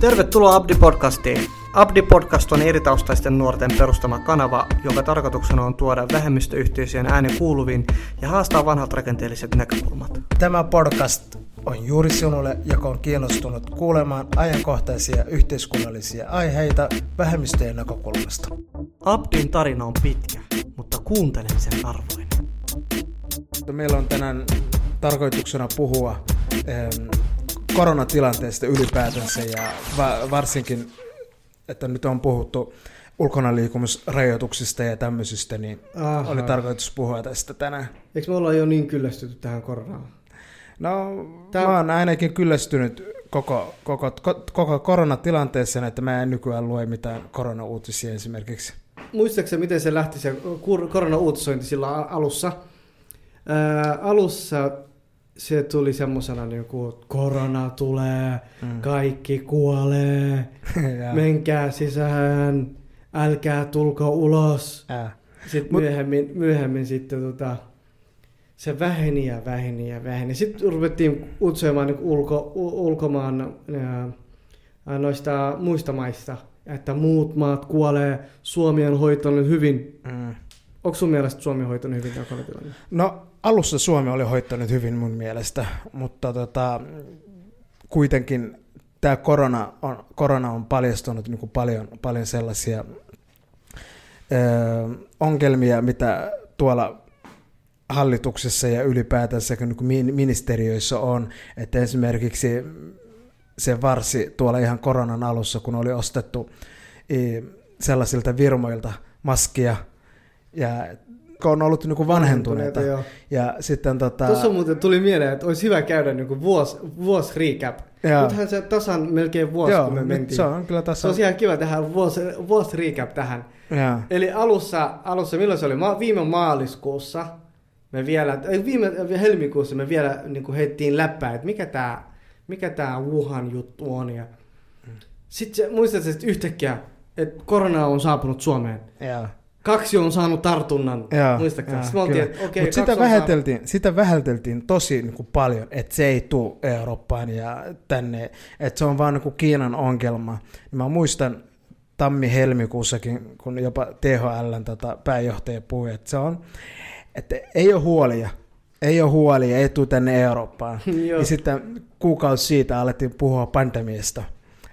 Tervetuloa Abdi-podcastiin. Abdi-podcast on eritaustaisten nuorten perustama kanava, jonka tarkoituksena on tuoda vähemmistöyhteisöjen ääni kuuluviin ja haastaa vanhat rakenteelliset näkökulmat. Tämä podcast on juuri sinulle, joka on kiinnostunut kuulemaan ajankohtaisia yhteiskunnallisia aiheita vähemmistöjen näkökulmasta. Abdin tarina on pitkä, mutta kuuntelemisen arvoinen. Meillä on tänään tarkoituksena puhua em, koronatilanteesta ylipäätänsä ja va- varsinkin, että nyt on puhuttu ulkona liikumisrajoituksista ja tämmöisistä, niin Aha. oli tarkoitus puhua tästä tänään. Eikö me olla jo niin kyllästytty tähän koronaan? No, Tää- mä oon ainakin kyllästynyt koko, koko, ko- koko koronatilanteeseen, että mä en nykyään lue mitään koronauutisia esimerkiksi. Muistaakseni, miten se lähti se koronauutisointi silloin a- alussa? Ää, alussa se tuli semmoisena, niin kuin, että korona tulee, Mm. kaikki kuolee, menkää sisään, älkää tulko ulos. ää, Sitten Mut- myöhemmin, myöhemmin sitten tota, se väheni ja väheni ja väheni. Sitten ruvettiin uutisoimaan niin ulko, ulkomaan ää, noista muista maista, että muut maat kuolee, Suomi on hoitanut hyvin. mm. Onko sun mielestä Suomi on hoitanut hyvin tämä? No alussa Suomi oli hoittanut hyvin mun mielestä, mutta tota, kuitenkin tämä korona on, korona on paljastunut niin paljon, paljon sellaisia ö, ongelmia, mitä tuolla hallituksessa ja ylipäätänsä niin ministeriöissä on, että esimerkiksi se varsi tuolla ihan koronan alussa, kun oli ostettu sellaisilta virmoilta maskia, ja kun on ollut niin kuin vanhentuneita. Joo. Ja sitten tota... Tuossa muuten tuli mieleen, että olisi hyvä käydä niin vuosi, vuosi recap. Joo. Nythän se tasan melkein vuosi, Joo, kun me mentiin. se on kyllä se olisi ihan kiva tehdä vuosi, vuosi recap tähän. Joo. Eli alussa, alussa milloin se oli? Ma- viime maaliskuussa me vielä, viime helmikuussa me vielä niin kuin heittiin läppää, että mikä tämä mikä tää Wuhan juttu on. Ja... Sitten se, muistatko, että yhtäkkiä, että korona on saapunut Suomeen. Joo. Kaksi on saanut tartunnan. Joo, joo, oltiin, että okei, Mut sitä vähäteltiin, sitä vähäteltiin tosi niin kuin paljon, että se ei tule Eurooppaan ja tänne, että se on vaan niin kuin Kiinan ongelma. Ja mä muistan tammi-helmikuussakin, kun jopa THLn tota, pääjohtaja puhui, että se on, että ei ole huolia, ei ole huolia, ei tule tänne Eurooppaan. Ja sitten kuukausi siitä alettiin puhua pandemiasta.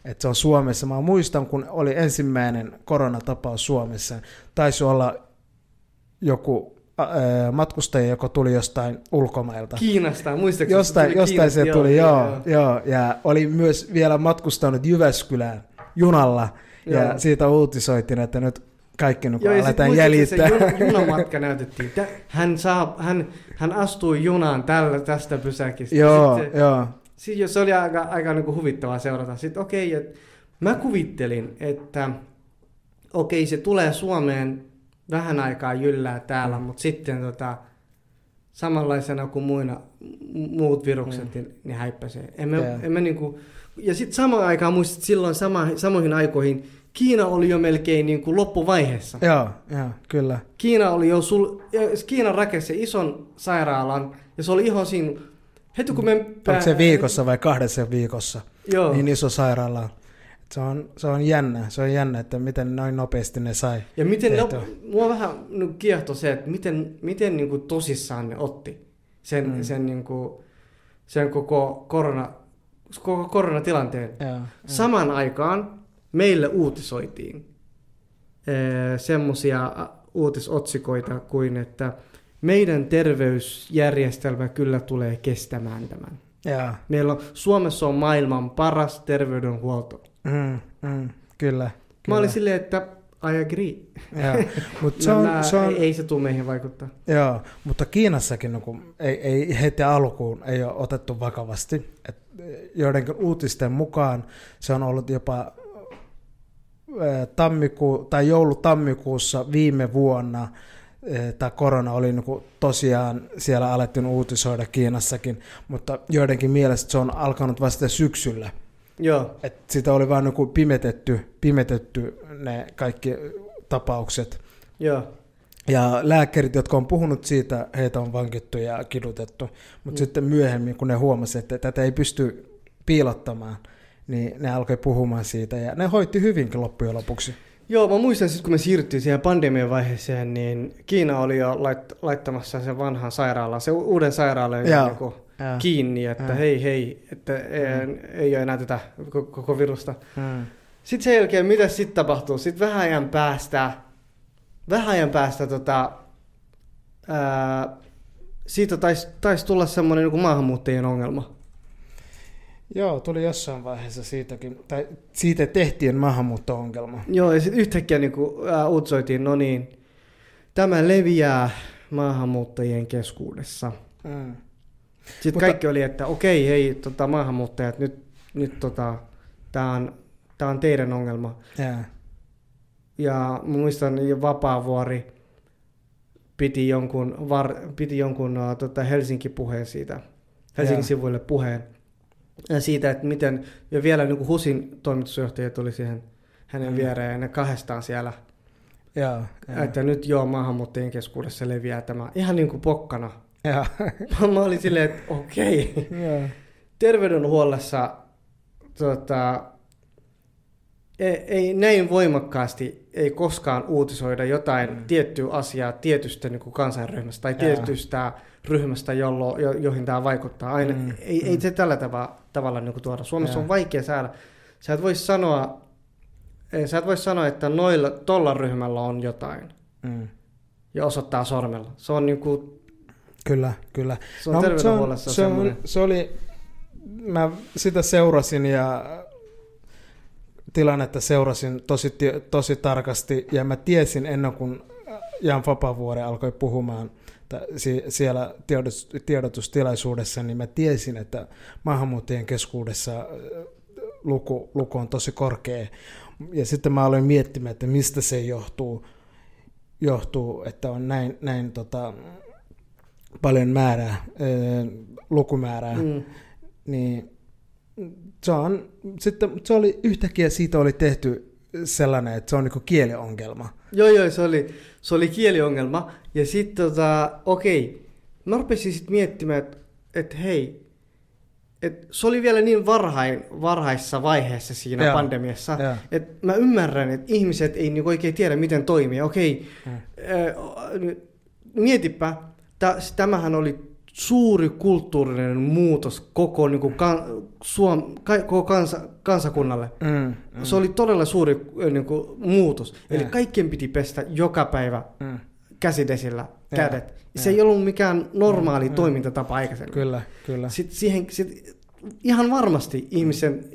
Että se on Suomessa. Mä muistan, kun oli ensimmäinen koronatapaus Suomessa. Taisi olla joku ää, matkustaja, joka tuli jostain ulkomailta. Kiinasta, muistatko? Jostain, jostain se tuli, joo, joo, joo. Ja oli myös vielä matkustanut Jyväskylään junalla. Ja Joo. siitä uutisoitiin, että nyt kaikki niin Joo, ja aletaan jäljittää. Se juna- junamatka näytettiin. Hän, saa, hän, hän astui junaan tällä, tästä pysäkistä. joo, Sitten, joo. Sitten se oli aika, aika niin kuin huvittavaa seurata. Sitten okei, okay, mä kuvittelin, että okei, se tulee Suomeen vähän aikaa jyllää täällä, mm. mutta sitten tota, samanlaisena kuin muina, mu- muut virukset, mm. niin, niin häippäsee. Joo. en mä niin kuin, ja sitten samaan aikaan muistit silloin sama, samoihin aikoihin, Kiina oli jo melkein niin kuin loppuvaiheessa. Joo, joo, kyllä. Kiina oli jo sul, Kiina rakensi ison sairaalan ja se oli ihan siinä, heti kun me... Oliko se viikossa vai kahdessa viikossa? Joo. Niin iso sairaala. on. Se on, se on jännä, se on jännä, että miten noin nopeasti ne sai. Ja miten tehtyä. mua vähän niin kiehtoi se, että miten, miten niin kuin tosissaan ne otti sen, Mm. sen, niin kuin, sen koko, korona, koko koronatilanteen. Joo. Samaan aikaan meille uutisoitiin semmoisia uutisotsikoita kuin, että meidän terveysjärjestelmä kyllä tulee kestämään tämän. Joo. Meillä on, Suomessa on maailman paras terveydenhuolto. Mm, mm, kyllä. Mä kyllä. olin silleen, että I agree. Joo. Mut se on, mä, se on, ei, ei se tule meihin vaikuttaa. Joo, mutta Kiinassakin no, kun ei, ei heti alkuun ei ole otettu vakavasti. Et joidenkin uutisten mukaan se on ollut jopa ää, tammikuu, tai joulu-tammikuussa viime vuonna tämä korona oli niin tosiaan siellä alettiin uutisoida Kiinassakin, mutta joidenkin mielestä se on alkanut vasta syksyllä. Joo. Et sitä oli vain niin pimetetty, pimetetty ne kaikki tapaukset. Joo. Ja lääkärit, jotka on puhunut siitä, heitä on vankittu ja kidutettu. Mutta mm. sitten myöhemmin, kun ne huomasivat, että tätä ei pysty piilottamaan, niin ne alkoi puhumaan siitä ja ne hoitti hyvinkin loppujen lopuksi. Joo, mä muistan sitten kun me siirryttiin siihen pandemian vaiheeseen, niin Kiina oli jo lait- laittamassa sen vanhan sairaalan, se uuden sairaalan Joo. niin kuin Joo. kiinni, että Joo. hei hei, että ei, ei ole enää tätä koko, koko virusta. Mm. Sitten sen jälkeen, mitä sitten tapahtuu? Sitten vähän ajan päästä, vähän ajan päästä tota, ää, siitä taisi tais tulla semmoinen niin maahanmuuttajien ongelma. Joo, tuli jossain vaiheessa siitäkin, tai siitä tehtiin maahanmuutto-ongelma. Joo, ja sitten yhtäkkiä niin kuin, ää, uutisoitiin, no niin, tämä leviää maahanmuuttajien keskuudessa. Mm. Sitten Mutta- kaikki oli, että okei, hei, tota, maahanmuuttajat, nyt, nyt tota, tämä on, tää on teidän ongelma. Yeah. Ja muistan jo Vapaavuori piti jonkun, var, piti jonkun uh, tota Helsinki-puheen siitä, Helsingin Joo. sivuille puheen siitä, että miten, ja vielä niin kuin HUSin toimitusjohtaja tuli siihen hänen Mm. viereen ja ne kahdestaan siellä, Joo, joo. että nyt joo maahanmuuttajien keskuudessa leviää tämä ihan niin kuin pokkana. Joo. Mä olin silleen, että okei, Joo. terveydenhuollossa tota, ei, ei näin voimakkaasti ei koskaan uutisoida jotain Mm. tiettyä asiaa tietystä niin kuin kansanryhmästä tai Jaa. tietystä ryhmästä, jollo, jo, joihin tämä vaikuttaa. Aina, Mm, ei, mm. ei se tällä tavalla, tavalla niin kuin tuoda. Suomessa Jaa. on vaikea saada. Sä et voi sanoa, sä et voi sanoa, että noilla, tolla ryhmällä on jotain Mm. ja osoittaa sormella. Se on, niin kuin, Kyllä, kyllä. se on No, mut terveydenhuollossa se, on, se oli, mä sitä seurasin ja tilannetta seurasin tosi, tosi tarkasti ja mä tiesin ennen kuin Jan Vapavuori alkoi puhumaan siellä tiedotus, tiedotustilaisuudessa, niin mä tiesin, että maahanmuuttajien keskuudessa äh, luku, luku on tosi korkea. Ja sitten mä aloin miettimään, että mistä se johtuu, johtuu että on näin, näin tota, paljon määrää, äh, lukumäärää. Mm. niin se, on, sitten, se oli yhtäkkiä siitä oli tehty sellainen, että se on niinku kieliongelma. Joo, joo, se oli, se oli kieliongelma. Ja sitten tota, okei, mä rupesin sitten miettimään, että et, hei, et se oli vielä niin varhain, varhaisessa vaiheessa siinä Joo. pandemiassa, että mä ymmärrän, että ihmiset ei niinku oikein tiedä, miten toimii. Okei, Mm. äh, mietipä, tä, tämähän oli suuri kulttuurinen muutos koko, niinku, kan, Suom, ka, koko kansa, kansakunnalle. Mm, mm, Se oli todella suuri ö, niin kuin, muutos. Eli Joo. kaikkien piti pestä joka päivä mm, käsidesillä kädet. Se Joo. ei ollut mikään normaali Mm, mm. toimintatapa aikaisemmin. kyllä, kyllä. Sitten siihen, sit, ihan varmasti ihmisen,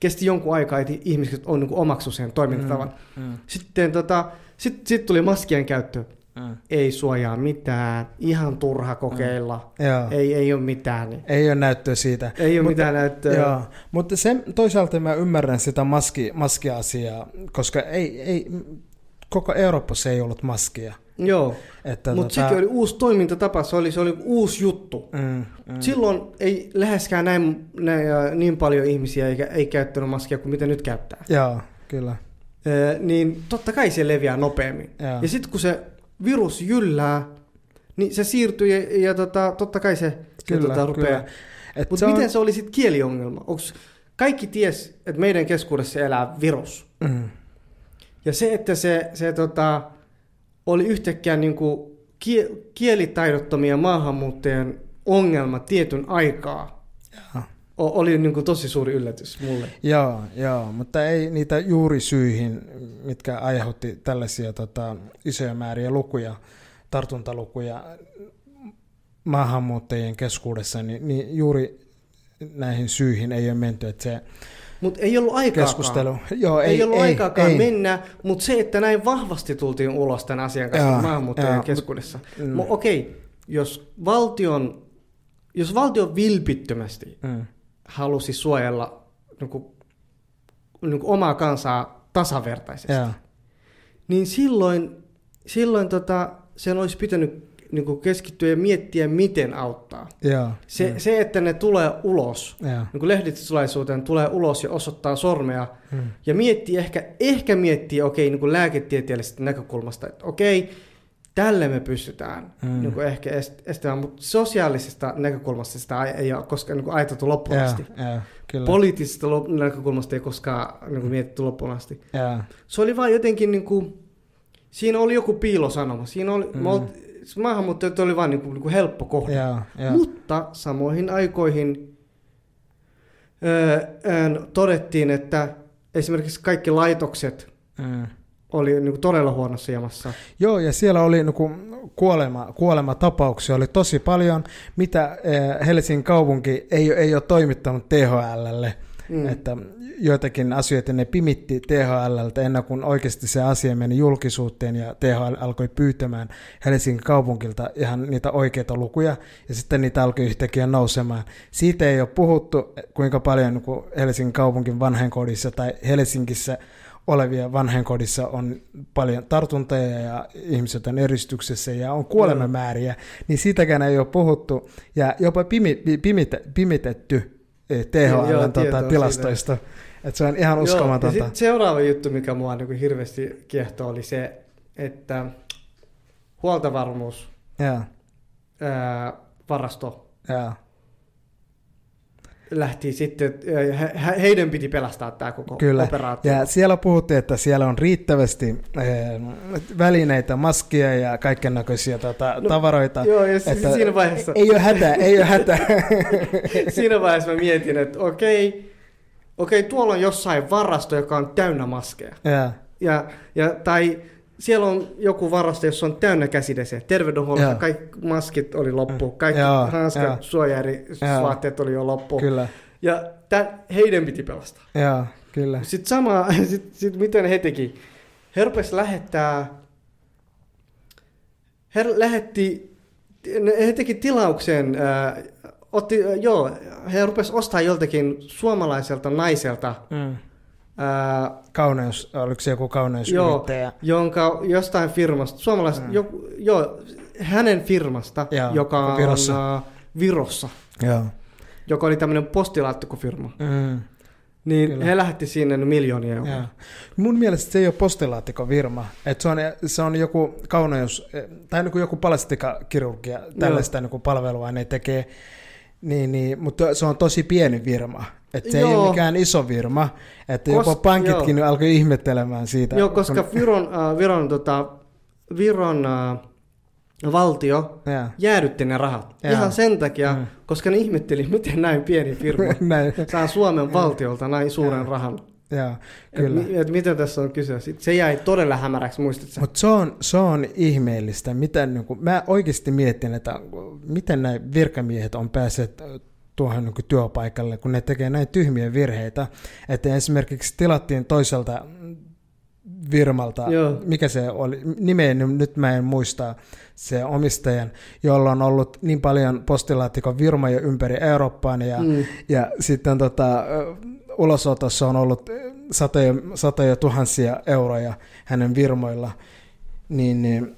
kesti jonkun aikaa, että ihmiset on niin kuin omaksu sen toimintatavan. Mm, mm, Sitten tota, sit, sit tuli maskien käyttö. Mm. Ei suojaa mitään, ihan turha kokeilla. Joo. Ei, ei ole mitään. Niin. Ei ole näyttöä siitä. Ei ole Mutta- mitään näyttöä. Joo, mutta sen, toisaalta mä ymmärrän sitä maski, maskiasiaa, koska ei, ei, koko Euroopassa ei ollut maskia. Joo. Mutta sekin oli uusi toimintatapa, se oli, se oli uusi juttu. Mm, mm, Silloin ei läheskään näin, näin äh, niin paljon ihmisiä eikä, ei käyttänyt maskia kuin mitä nyt käyttää. Joo, kyllä. Ee, niin totta kai se leviää nopeammin. Joo. Ja sitten kun se virus jyllää, niin se siirtyy ja, ja tota, totta kai se, se Kyllä, tota, rupeaa. Mutta miten se oli sitten kieliongelma? Onks, kaikki ties, että meidän keskuudessa elää virus. Mm, Ja se, että se, se tota, oli yhtäkkiä niinku kie, kielitaidottomia maahanmuuttajien ongelma tietyn aikaa, joo. O- oli niinku tosi suuri yllätys mulle. Joo, joo, mutta ei niitä juurisyihin, mitkä aiheutti tällaisia tota, isoja määriä lukuja, tartuntalukuja maahanmuuttajien keskuudessa, niin, niin juuri näihin syihin ei ole menty, että se Mutta ei ollut aikaakaan. keskustelu... Joo, Ei, ei ollut aikaakaan ei. mennä, mutta se, että näin vahvasti tultiin ulos tämän asian kanssa Joo, maahanmuuttajien joo, keskuudessa. mm. Okei, jos valtion, jos valtio vilpittömästi Mm, halusi suojella niin kuin, niin kuin omaa kansaa tasavertaisesti, joo, niin silloin, silloin tota, sen olisi pitänyt niin kuin keskittyä ja miettiä, miten auttaa. joo, Se, mm, se että ne tulee ulos, joo, niin lehdistötilaisuuteen tulee ulos ja osoittaa sormea, mm, ja miettii ehkä, ehkä miettii, okei, niin lääketieteellisestä näkökulmasta, että okei, tälle me pystytään Mm. mm. niin kuin ehkä est- estämään, mutta sosiaalisesta näkökulmasta sitä ei ole koskaan niin ajateltu loppuun Joo, asti. kyllä. Poliittisesta lop- näkökulmasta ei koskaan niin kuin mietitty loppuun asti. Joo, Se oli vaan jotenkin niin kuin, siinä oli joku piilosanoma. Siinä oli, Mm. mm. maahanmuuttajat oli vaan niin kuin, niin kuin helppo kohde. joo, joo. Mutta samoihin aikoihin öö, öö, todettiin, että esimerkiksi kaikki laitokset Mm. Oli niin kuin todella huonossa jamassa. Joo, ja siellä oli niinku kuolema, kuolematapauksia oli tosi paljon, mitä eh, Helsingin kaupunki ei, ei ole toimittanut THLlle. Mm. Että joitakin asioita ne pimitti THLltä ennen kuin oikeasti se asia meni julkisuuteen ja THL alkoi pyytämään Helsingin kaupunkilta ihan niitä oikeita lukuja ja sitten niitä alkoi yhtäkkiä nousemaan. Siitä ei ole puhuttu, kuinka paljon niin kuin Helsingin kaupunkin vanhainkodissa tai Helsingissä olevia vanhainkodissa on paljon tartuntoja ja ihmiset on eristyksessä ja on kuolemamääriä, niin siitäkään ei ole puhuttu ja jopa pimi, pimite, pimitetty eh, Joo, joo, THL tietoa tuota, tilastoista. Että se on ihan Joo, ja uskomatonta. sit seuraava juttu, mikä mua niin kuin hirveästi kiehtoo, oli se, että huoltovarmuus, Joo, ää, varasto joo. Lähti sitten, he, heidän piti pelastaa tämä koko Kyllä. operaatio. Ja siellä puhuttiin, että siellä on riittävästi eh, välineitä, maskia ja kaiken näköisiä tota, No, tavaroita. Joo, ja että siinä vaiheessa, Ei ole hätää, ei ole hätää. siinä vaiheessa mä mietin, että okei, okei, tuolla on jossain varasto, joka on täynnä maskeja. ja, Ja, ja, tai siellä on joku varasto, jossa on täynnä käsidesiä. Terveydenhuollossa Joo. kaikki maskit oli loppu, kaikki Joo, hanskat, suojaerivaatteet oli jo loppu. kyllä. Ja tämän, heidän piti pelastaa. Joo, kyllä. Sitten sama, sit, sit miten he teki? He lähettää, he lähetti, he teki tilauksen, äh, otti, äh, joo, he rupes ostaa joltakin suomalaiselta naiselta, Mm. Kauneus, oliko se joku kauneusyrittäjä? jonka jostain firmasta, suomalais, Mm. mm. jo, joo, hänen firmasta, Joo, joka on Virossa. äh, Virossa, Joo. joka oli tämmöinen postilaatikofirma. Mm. Niin Kyllä. he lähetti sinne miljoonia euroa. Joo. Mun mielestä se ei ole postilaatikon. Et se, on, se on joku kauneus, tai niin kuin joku plastikakirurgia, tällaista niin kuin palvelua ne tekee. Niin, niin, mutta se on tosi pieni virma. Et se ei Joo. ole mikään iso virma. Että Kos- jopa pankitkin joo. alkoi ihmettelemään siitä. Joo, koska kun- Viron, äh, Viron, tota, Viron äh, valtio Joo. jäädytti ne rahat. Joo. Ihan sen takia, Mm. koska ne ihmetteli, miten näin pieni firma Näin. saa Suomen valtiolta näin suuren Joo. rahan. Joo, Et, kyllä. mi- et mitä tässä on kyse? Se jäi todella hämäräksi, muistatko? Mutta se on, se on ihmeellistä. Miten, niin kuin, mä oikeasti mietin, että miten nämä virkamiehet on päässeet tuohon niin kuin työpaikalle, kun ne tekee näin tyhmiä virheitä. Että esimerkiksi tilattiin toiselta firmalta, Joo. mikä se oli, nimeä nyt- mä en muista se omistajan, jolla on ollut niin paljon postilaatikon firmoja ympäri Eurooppaan ja, mm. Ja sitten tota, ulosotossa on ollut satoja, satoja tuhansia euroja hänen virmoilla, niin, niin,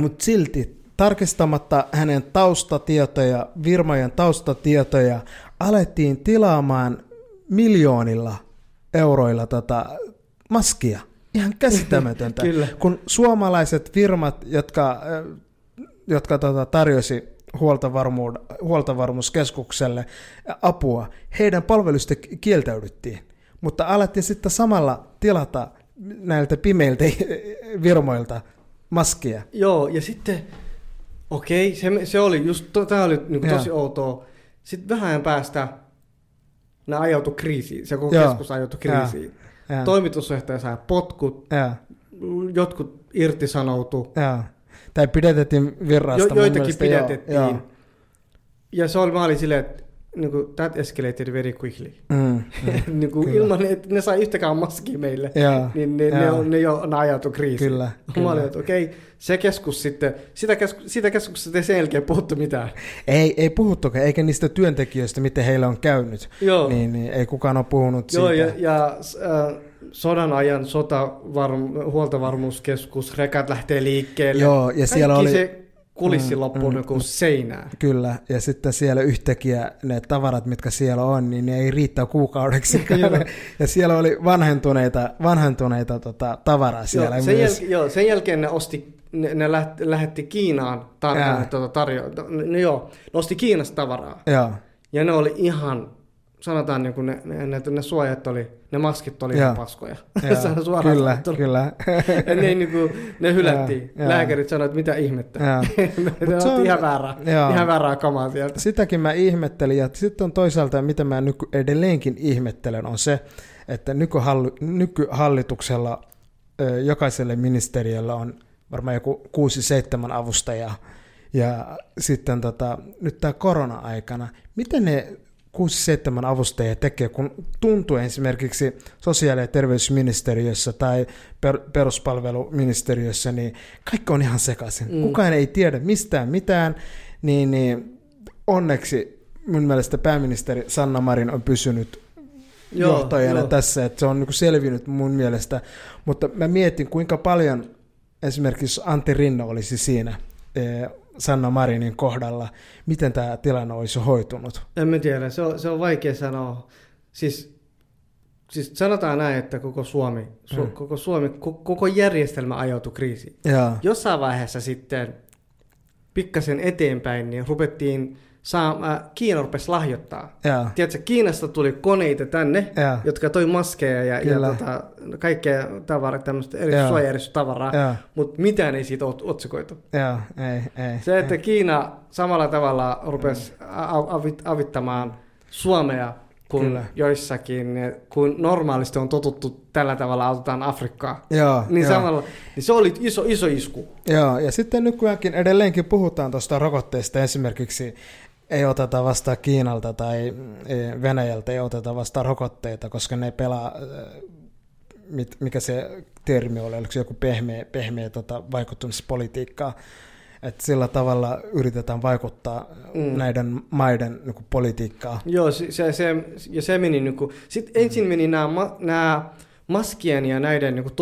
mutta silti tarkistamatta hänen taustatietoja, virmojen taustatietoja, alettiin tilaamaan miljoonilla euroilla tota maskia. Ihan käsittämätöntä. Kyllä. Kun suomalaiset firmat, jotka, ö, jotka tota, tarjosi huoltovarmu- huoltovarmuuskeskukselle apua, heidän palvelusta kieltäydyttiin. Mutta alettiin sitten samalla tilata näiltä pimeiltä firmoilta maskia. Joo, ja sitten, okei, se, se oli just, to, tämä oli niin tosi outoa. Sitten vähän ajan päästä ne ajautui kriisiin, se koko Joo. keskus ajautui kriisiin. Ja, Toimitusjohtaja sai potkut, ja, jotkut irtisanoutu, ja. Tai pidätettiin virrasta. jo, joitakin mielestä, pidätettiin. joo. Ja se oli, mä olin silleen, että niin kuin, that escalated very quickly. Mm, mm. niin kuin, ilman, että ne sai yhtäkään maskia meille, Joo, niin ne, ne, joo. on, ne jo ne ajautui kriisiin. Kyllä, Mä olin, että okei, se keskus sitten, sitä, kesku, sitä keskuksesta ei sen jälkeen puhuttu mitään. Ei, ei puhuttukaan, eikä niistä työntekijöistä, miten heillä on käynyt. Joo. Niin, niin ei kukaan ole puhunut Joo, siitä. ja, ja äh, sodan ajan sotavarm, huoltovarmuuskeskus, rekat lähtee liikkeelle. Joo, ja siellä Kaikki oli- Se, kulissi Mm, loppuun mm, mm, mm. seinään. Kyllä, ja sitten siellä yhtäkkiä ne tavarat, mitkä siellä on, niin ne ei riittää kuukaudeksi. Ja siellä oli vanhentuneita, vanhentuneita tota, tavaraa siellä Joo, sen, myös. jäl- joo, sen jälkeen ne osti, ne, ne läht, lähetti Kiinaan tar- tuota, tarjo- no, joo, ne osti Kiinasta tavaraa. Joo, Ja ne oli ihan, sanotaan niin kuin ne, ne, ne, ne suojat oli, ne maskit oli ihan paskoja. joo, suoraan kyllä, sanottuna. kyllä. Ja ne, niin kuin, ne hylättiin. Joo, joo. Lääkärit sanoivat, että mitä ihmettä. Ne se on- ihan väärää, joo. ihan väärää kamaa sieltä. Sitäkin mä ihmettelin, ja sitten on toisaalta, mitä mä nyky, edelleenkin ihmettelen, on se, että nykyhalli, nykyhallituksella jokaiselle ministeriöllä on varmaan joku 6-7 avustajaa, ja sitten tota, nyt tämä korona-aikana, miten ne 6-7 avustajia tekee, kun tuntuu esimerkiksi sosiaali- ja terveysministeriössä tai per, peruspalveluministeriössä, niin kaikki on ihan sekaisin. Mm. Kukaan ei tiedä mistään mitään, niin, niin onneksi mun mielestä pääministeri Sanna Marin on pysynyt Joo, johtajana joo. tässä, että se on niin selvinnyt mun mielestä. Mutta mä mietin, kuinka paljon esimerkiksi Antti Rinne olisi siinä Sanna Marinin kohdalla, miten tämä tilanne olisi hoitunut. En mä tiedä, se on, se on vaikea sanoa. Siis, siis sanotaan näin, että koko Suomi, su, Mm. koko, Suomi ko, koko järjestelmä ajautui kriisiin. Ja, Jossain vaiheessa sitten pikkasen eteenpäin, niin rupettiin saa, äh, Kiina rupesi lahjoittaa. ja, Tiedätkö, Kiinasta tuli koneita tänne, ja, jotka toi maskeja ja, ja tota, kaikkea tavaraa, tämmöistä eri ja, mutta mitään ei siitä ot- otsikoitu. ja, ei, ei. Se, että ei. Kiina samalla tavalla rupesi a- avit, avittamaan Suomea, kun Kyllä. joissakin, eh, kun normaalisti on totuttu tällä tavalla autetaan Afrikkaa. Joo, Niin, joo. samalla, niin se oli iso, iso isku. Joo, ja sitten nykyäänkin edelleenkin puhutaan tuosta rokotteesta esimerkiksi ei oteta vastaan Kiinalta tai eh, Venäjältä ei oteta vastaan rokotteita, koska ne pelaa, eh, mit- mikä se termi oli, oliko se joku pehmeä, pehmeä tota, vaikuttamispolitiikkaa, että sillä tavalla yritetään vaikuttaa Mm. näiden maiden niin kuin, politiikkaa. Joo, se, se, se, ja se meni niin kuin, sitten ensin meni nämä, nämä maskien ja näiden niin kuin,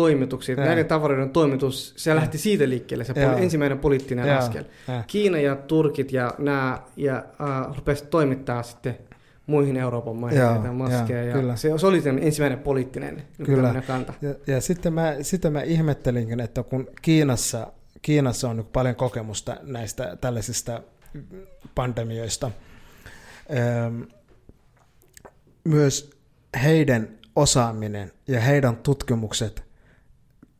Joo. näiden tavaroiden toimitus, se lähti siitä liikkeelle, se poli, ensimmäinen poliittinen Joo, askel. joo. Kiina ja Turkit ja nämä ja, äh, rupesi toimittaa sitten muihin Euroopan maihin Joo, näitä maskeja. ja kyllä. se, se oli ensimmäinen poliittinen niin Kyllä. kanta. Ja, ja sitten mä, sitä mä ihmettelinkin, että kun Kiinassa, Kiinassa on nyt paljon kokemusta näistä tällaisista pandemioista, öm, myös heidän osaaminen ja heidän tutkimukset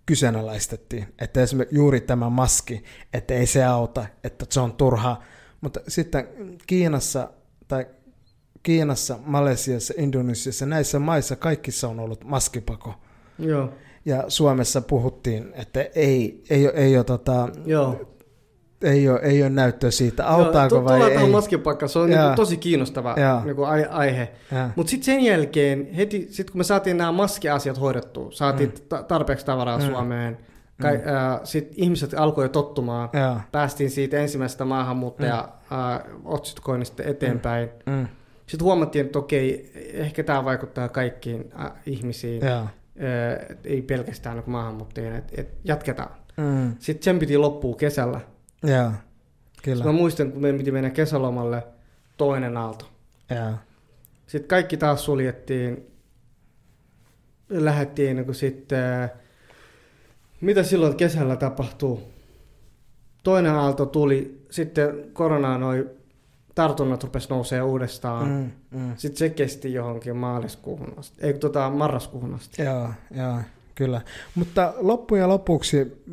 kyseenalaistettiin, että esimerkiksi juuri tämä maski, että ei se auta, että se on turha, mutta sitten Kiinassa tai Kiinassa, Malesiassa, Indonesiassa, näissä maissa kaikissa on ollut maskipako. Joo, Ja Suomessa puhuttiin, että ei, ei, ole, ei, ole, tota, joo. Ei, ole, ei ole näyttöä siitä, autaako Joo, vai ei. maskipaikkaan, se on Joo. niinku tosi kiinnostava Joo. niinku ai- aihe. Mutta sitten sen jälkeen, heti sit kun me saatiin nämä maskiasiat hoidettua, saatiin Mm. ta- tarpeeksi tavaraa Mm. Suomeen, kai, Mm. äh, sitten ihmiset alkoi tottumaan, ja, päästiin siitä ensimmäisestä maahanmuuttaja äh, otsikoinnista eteenpäin. mm, Sitten huomattiin, että okei, ehkä tämä vaikuttaa kaikkiin äh, ihmisiin, ja, äh, ei pelkästään niin maahanmuuttajien, että et jatketaan. mm, Sitten sen piti loppua kesällä. Ja, kyllä. Sitten mä muistan, kun meidän piti mennä kesälomalle toinen aalto. Ja, Sitten kaikki taas suljettiin. Lähettiin niin sitten, mitä silloin kesällä tapahtuu? Toinen aalto tuli, sitten koronaa noi tartunnat rupesi nousee uudestaan. Mm. mm. Sitten se kesti johonkin maaliskuuhun asti, ei tota marraskuuhun asti. Joo, joo, kyllä. Mutta loppujen lopuksi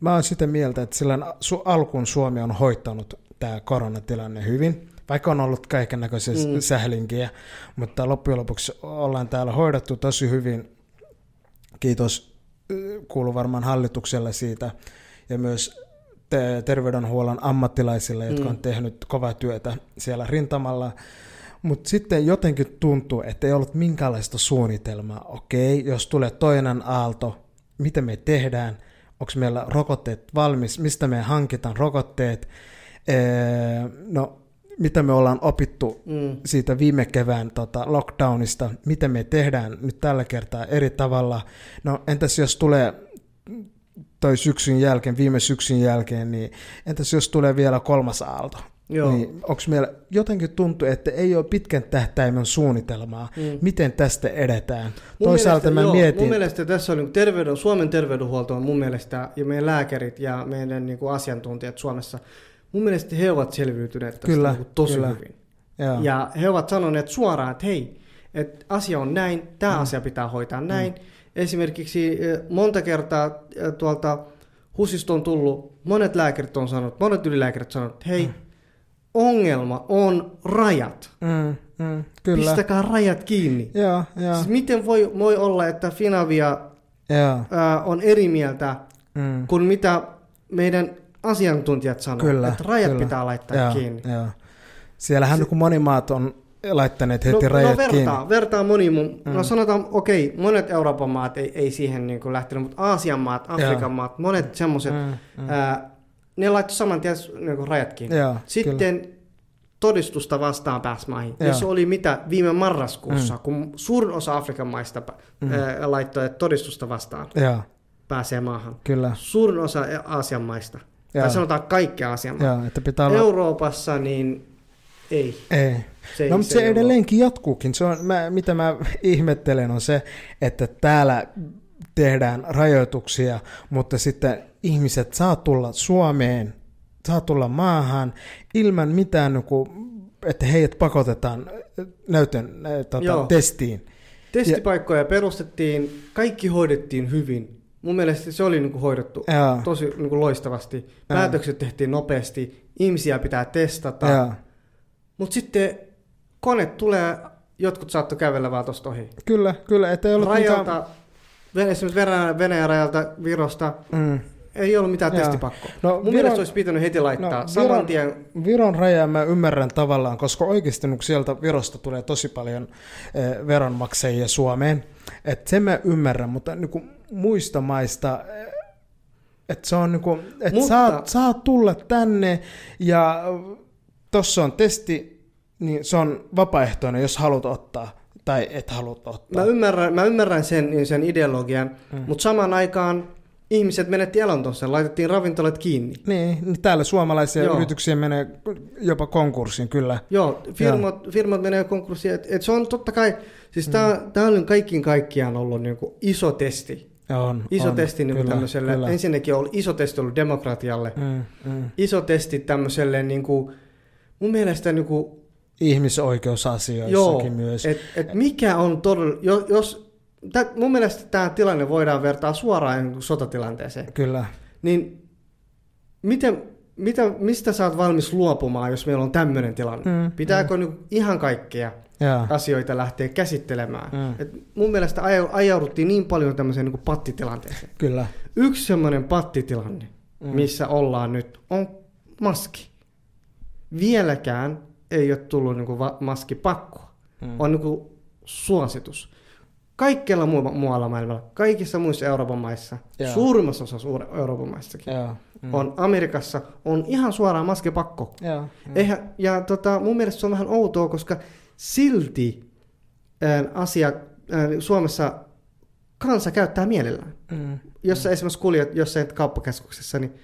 mä oon sitä mieltä, että silloin su- alkuun Suomi on hoitanut tämä koronatilanne hyvin, vaikka on ollut kaiken näköisiä Mm. sählinkiä, mutta loppujen lopuksi ollaan täällä hoidettu tosi hyvin. Kiitos kuuluu varmaan hallitukselle siitä ja myös te- terveydenhuollon ammattilaisille, jotka Mm. on tehnyt kovaa työtä siellä rintamalla. Mutta sitten jotenkin tuntuu, että ei ollut minkäänlaista suunnitelmaa. Okei, jos tulee toinen aalto, mitä me tehdään? Onko meillä rokotteet valmis? Mistä me hankitaan rokotteet? Ee, no, mitä me ollaan opittu Mm. siitä viime kevään tota, lockdownista, mitä me tehdään nyt tällä kertaa eri tavalla. No entäs jos tulee toi syksyn jälkeen, viime syksyn jälkeen, niin entäs jos tulee vielä kolmas aalto? Joo. Niin onko meillä jotenkin tuntuu, että ei ole pitkän tähtäimen suunnitelmaa, mm. miten tästä edetään? Mun Toisaalta mielestä, mä joo, mietin... Mun mielestä tässä on niin terveyden, Suomen terveydenhuolto on mun mielestä, ja meidän lääkärit ja meidän niin kuin asiantuntijat Suomessa, mun mielestä he ovat selviytyneet tästä Kyllä, niin kuin tosi kyllä. hyvin. Joo. Ja he ovat sanoneet suoraan, että hei, että asia on näin, tämä Mm. asia pitää hoitaa näin. Esimerkiksi eh, monta kertaa eh, tuolta HUSista on tullut, monet lääkärit on sanonut, monet ylilääkärit on sanonut, että hei, ongelma on rajat. Mm, mm, kyllä. Pistäkää rajat kiinni. Joo, joo, Siis miten voi, voi olla, että Finavia joo. ää, on eri mieltä Mm. kuin mitä meidän asiantuntijat sanoo, Kyllä, että rajat kyllä. pitää laittaa Joo, kiinni. Joo. Siellähän kun moni maat on laittaneet heti no, rajat no vertaa, kiinni. vertaa moni mun, mm. no sanotaan, okei, monet Euroopan maat ei, ei siihen niin kuin lähtenyt, mutta Aasian maat, Afrikan Joo. maat, monet semmoiset, Mm, mm. ää, ne laittoi saman tien niin kuin rajat kiinni. Joo, Sitten todistusta vastaan pääsi maihin. Ja Joo. se oli mitä viime marraskuussa, mm. kun suurin osa Afrikan maista mm. ää, laittoi todistusta vastaan Joo, pääsee maahan. kyllä. Suurin osa Aasian maista. Joo. Tai sanotaan kaikki Aasian maat. Joo, että pitää olla... Euroopassa niin ei. Ei. Se, ei- no, mutta se, ei ole. edelleenkin jatkuukin. Se on, mä, mitä mä ihmettelen on se, että täällä tehdään rajoituksia, mutta sitten ihmiset saa tulla Suomeen, saa tulla maahan ilman mitään, niinku, että heidät pakotetaan näytön äh, tota, Joo. testiin. Testipaikkoja perustettiin, kaikki hoidettiin hyvin. Mun mielestä se oli niinku hoidettu Joo. tosi niinku loistavasti. Päätökset tehtiin nopeasti, ihmisiä pitää testata. Mutta sitten kone tulee, jotkut saattoi kävellä vaan tuosta ohi. Kyllä, kyllä, että ei ollut Rajalta, mikään- esimerkiksi Venäjän, Venäjän rajalta, Virosta, Mm. Ei ollut mitään Joo. testipakkoa. No, Mun Viron- mielestä olisi pitänyt heti laittaa No, saman Viron- tien. Viron raja mä ymmärrän tavallaan, koska oikeasti sieltä Virosta tulee tosi paljon eh, veronmaksajia Suomeen, että sen mä ymmärrän, mutta niin kuin muista maista, eh, että se on niin kuin, että Mutta- saa, saa tulla tänne ja tuossa on testi, niin se on vapaaehtoinen, jos haluat ottaa tai et halua ottaa. Mä ymmärrän, mä ymmärrän sen, sen ideologian, mm. mutta samaan aikaan ihmiset menetti elontonsa, laitettiin ravintolat kiinni. Niin, niin täällä suomalaisia Joo. yrityksiä menee jopa konkurssiin, kyllä. Joo, firmat, firmat menee konkurssiin. Et, et se on totta kai, siis mm. tämä on kaikkiin kaikkiaan ollut niinku iso testi. On, Iso on, testi niinku kyllä, tämmöiselle, kyllä. ensinnäkin on ollut iso testi ollut demokratialle. Mm. Mm, mm. Iso testi tämmöiselle, niinku, mun mielestä niinku, ihmisoikeusasioissakin joo, myös. et, et mikä on todella, jos, jos tä, mun mielestä tämä tilanne voidaan vertaa suoraan niinku sotatilanteeseen. Kyllä. Niin miten, mitä, mistä sä oot valmis luopumaan, jos meillä on tämmöinen tilanne? Mm, Pitääkö mm. ihan kaikkea asioita lähteä käsittelemään? Mm. Et mun mielestä aj- ajauduttiin niin paljon tämmöiseen niin pattitilanteeseen. Kyllä. Yksi semmoinen pattitilanne, mm. missä ollaan nyt, on maski. Vieläkään ei ole tullut niin kuin va- maskipakkoa. Mm. On niin kuin suositus. Kaikkialla muu- muualla maailmalla, kaikissa muissa Euroopan maissa, Joo. suurimmassa osassa Euroopan maissakin, Joo. mm. on Amerikassa, on ihan suoraan maskipakko. Joo. Eihän, ja tota, mun mielestä se on vähän outoa, koska silti ää, asia ää, Suomessa kansa käyttää mielellään. Mm. Jos sä esimerkiksi kuljet jossain kauppakeskuksessa, niin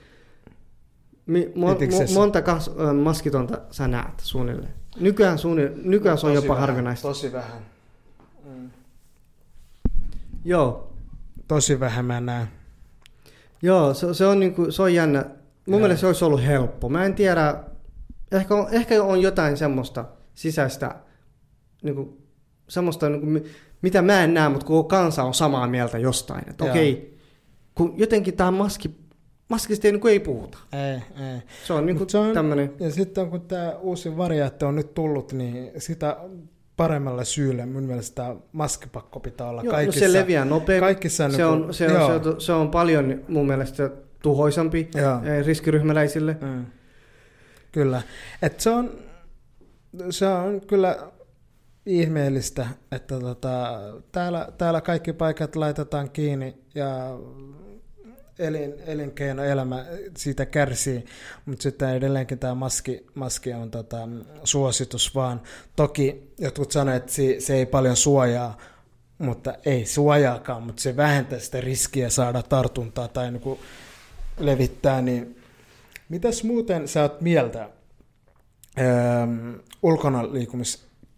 mi, mo, Mietitkö mo, monta kas, maskitonta sä näet suunnilleen? Nykyään, suunnilleen, nykyään se on jopa vähän, harvinaista. Tosi vähän. Joo, Tosi vähän mä näen. Joo, se, se, on, niinku, se on jännä. Mun mielestä se olisi ollut helppo. Mä en tiedä, ehkä on, ehkä on jotain semmoista sisäistä, niinku, semmoista, niinku, mi- mitä mä en näe, mutta kun kansa on samaa mieltä jostain. Että okei, kun jotenkin tämä maski, maskista ei, niinku, ei puhuta. Ei, ei. Se on, niinku, Mut se on- tämmöinen, Ja sitten kun tämä uusi variantti on nyt tullut, niin sitä paremmalla syyllä mun mielestä tämä maskipakko pitää olla Joo, no kaikissa. se leviää nopeammin. kaikissa se, on, se, on, se, on, se on paljon mun mielestä tuhoisampi Joo. eh, riskiryhmäläisille. Mm. Kyllä. Et se, on, se on kyllä ihmeellistä, että tota, täällä, täällä kaikki paikat laitetaan kiinni ja elin, elinkeinoelämä siitä kärsii, mutta sitten edelleenkin tämä maski, maski on tota, suositus vaan. Toki jotkut sanoivat, että se, se ei paljon suojaa, mutta ei suojaakaan, mutta se vähentää sitä riskiä saada tartuntaa tai niin kuin levittää, niin mitäs muuten sä oot mieltä öö, ulkona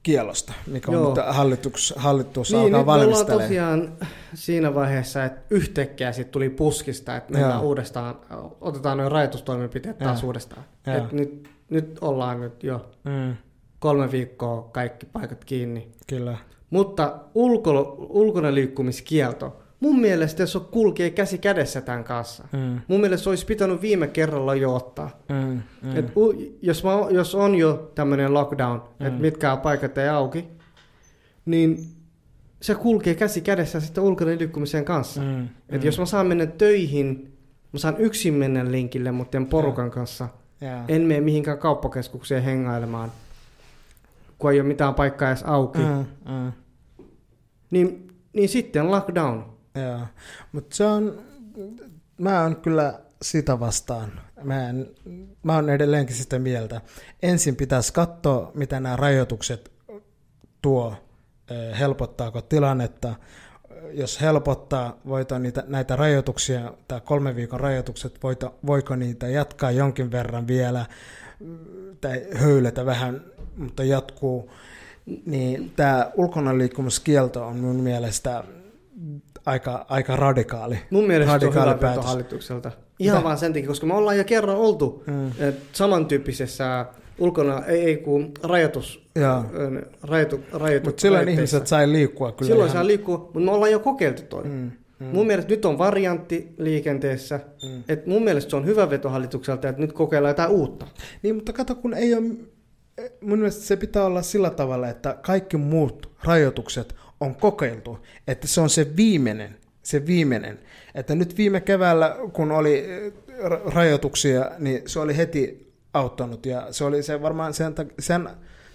liikkumiskielosta, mikä Joo. on nyt hallitus, hallitus Niin, alkaa valmistelemaan? tosiaan siinä vaiheessa, että yhtäkkiä sitten tuli puskista, että mennään Joo. uudestaan, otetaan noin rajoitustoimenpiteet taas Joo. uudestaan. Joo. Et nyt, nyt ollaan nyt jo Mm, kolme viikkoa kaikki paikat kiinni. kyllä. Mutta ulko, ulkona liikkumiskielto, mun mielestä on kulkee käsi kädessä tämän kanssa, Mm, mun mielestä olisi pitänyt viime kerralla jo ottaa. mm, mm, Et jos, mä, jos on jo tämmöinen lockdown, mm. että mitkään paikat ei auki, niin se kulkee käsi kädessä sitten ulkona liikkumisen kanssa. Mm. mm, Et jos mä saan mennä töihin, mä saan yksin mennä linkille, mutta en porukan kanssa. Jaa. En mene mihinkään kauppakeskukseen hengailemaan, kun ei ole mitään paikkaa edes auki. Mm. Mm, mm. Niin, niin sitten lockdown. Joo, mutta se on, mä oon kyllä sitä vastaan. Mä, en, mä oon edelleenkin sitä mieltä. Ensin pitäisi katsoa, mitä nämä rajoitukset tuo, helpottaako tilannetta. Jos helpottaa, voiko niitä, näitä rajoituksia, tai kolme viikon rajoitukset, voito, voiko niitä jatkaa jonkin verran vielä, tai höylätä vähän, mutta jatkuu. Niin tämä ulkona liikkumiskielto on mun mielestä aika, aika radikaali. Mun mielestä se on radikaali hyvä hallitukselta. Ihan vaan sen takia, koska me ollaan jo kerran oltu Mm. mm. samantyyppisessä ulkona, ei, ei kun rajoitus, ö, rajoitu, rajoitu, Mutta silloin ihmiset sai liikkua kyllä Silloin ihan. saa liikkua, mutta me ollaan jo kokeiltu toi. Mm. Mm, Mun mielestä nyt on variantti liikenteessä. Mm. Et mun mielestä se on hyvä veto hallitukselta, että nyt kokeillaan jotain uutta. Niin, mutta kato, kun ei ole... Mun mielestä se pitää olla sillä tavalla, että kaikki muut rajoitukset on kokeiltu. Että se on se viimeinen, se viimeinen. Että nyt viime keväällä, kun oli eh, ra- rajoituksia, niin se oli heti auttanut. Ja se oli se varmaan sen, sen,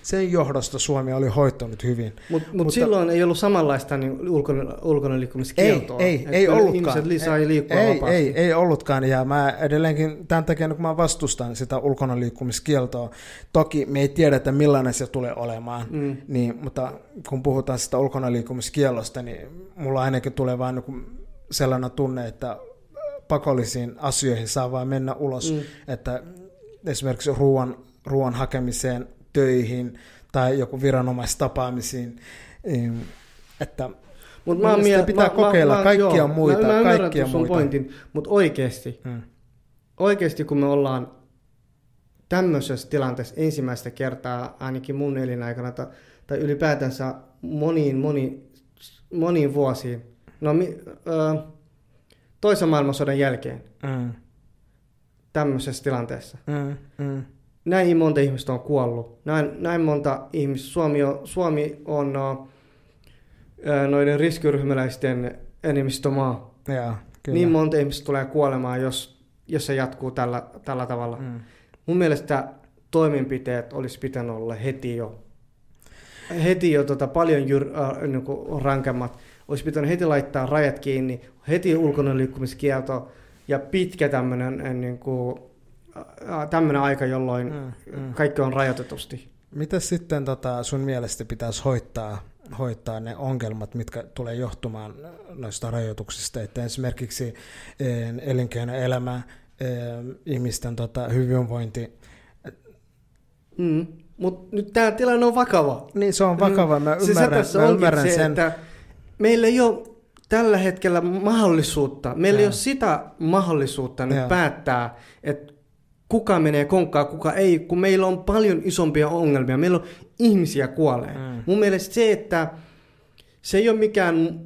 sen johdosta Suomi oli hoitanut hyvin. Mut, mut Mutta- silloin ei ollut samanlaista niin ulkona, ulkona Ei, liikkumiskieltoa. ei, Että ei ollutkaan. Ihmiset ei, liikkua ei, vapaasti. ei, ei ollutkaan. Ja mä edelleenkin tämän takia, kun mä vastustan sitä ulkona liikkumiskieltoa, toki me ei tiedetä millainen se tulee olemaan, Mm. niin, mutta kun puhutaan sitä ulkona liikkumiskielosta, niin mulla ainakin tulee vain niin sellainen tunne, että pakollisiin asioihin saa vain mennä ulos, mm. että esimerkiksi ruoan, ruoan hakemiseen, töihin tai joku viranomaistapaamisiin, että Mut Mun mielestä pitää kokeilla kaikkia muita, Mä, mä ymmärrän kaikkia sun muita. pointin, mutta oikeasti, mm, oikeasti kun me ollaan tämmöisessä tilanteessa ensimmäistä kertaa ainakin mun elinaikana tai, tai ylipäätänsä moniin, moniin, moniin vuosiin, no mi, ö, toisen maailmansodan jälkeen mm, tämmöisessä tilanteessa. mm, mm, Näin monta ihmistä on kuollut. Näin, näin monta ihmistä. Suomi on, Suomi on ö, noiden riskiryhmäläisten enemmistömaa. Joo, kyllä. Niin monta ihmistä tulee kuolemaan, jos, jos se jatkuu tällä, tällä tavalla. Mm. Mun mielestä toimenpiteet olisi pitänyt olla heti jo, heti jo tota, paljon jyr, äh, niin kuin rankemmat. Olisi pitänyt heti laittaa rajat kiinni, heti ulkona liikkumiskielto ja pitkä tämmöinen niin kuin, tämmöinen aika, jolloin Mm, mm. kaikki on rajoitetusti. Mitä sitten tota, sun mielestä pitäisi hoitaa, hoitaa ne ongelmat, mitkä tulee johtumaan noista rajoituksista, että esimerkiksi elinkeinoelämä, ihmisten tota, hyvinvointi, Mm. Mutta nyt tämä tilanne on vakava. niin se on vakava, mä Se- se ymmärrän, tässä mä ymmärrän se, sen. Että meillä ei ole tällä hetkellä mahdollisuutta, meillä ei Joo. ole sitä mahdollisuutta nyt Joo. päättää, että kuka menee konkkaan, kuka ei, kun meillä on paljon isompia ongelmia. Meillä on ihmisiä kuolee. Mm. Mun mielestä se, että se ei ole mikään...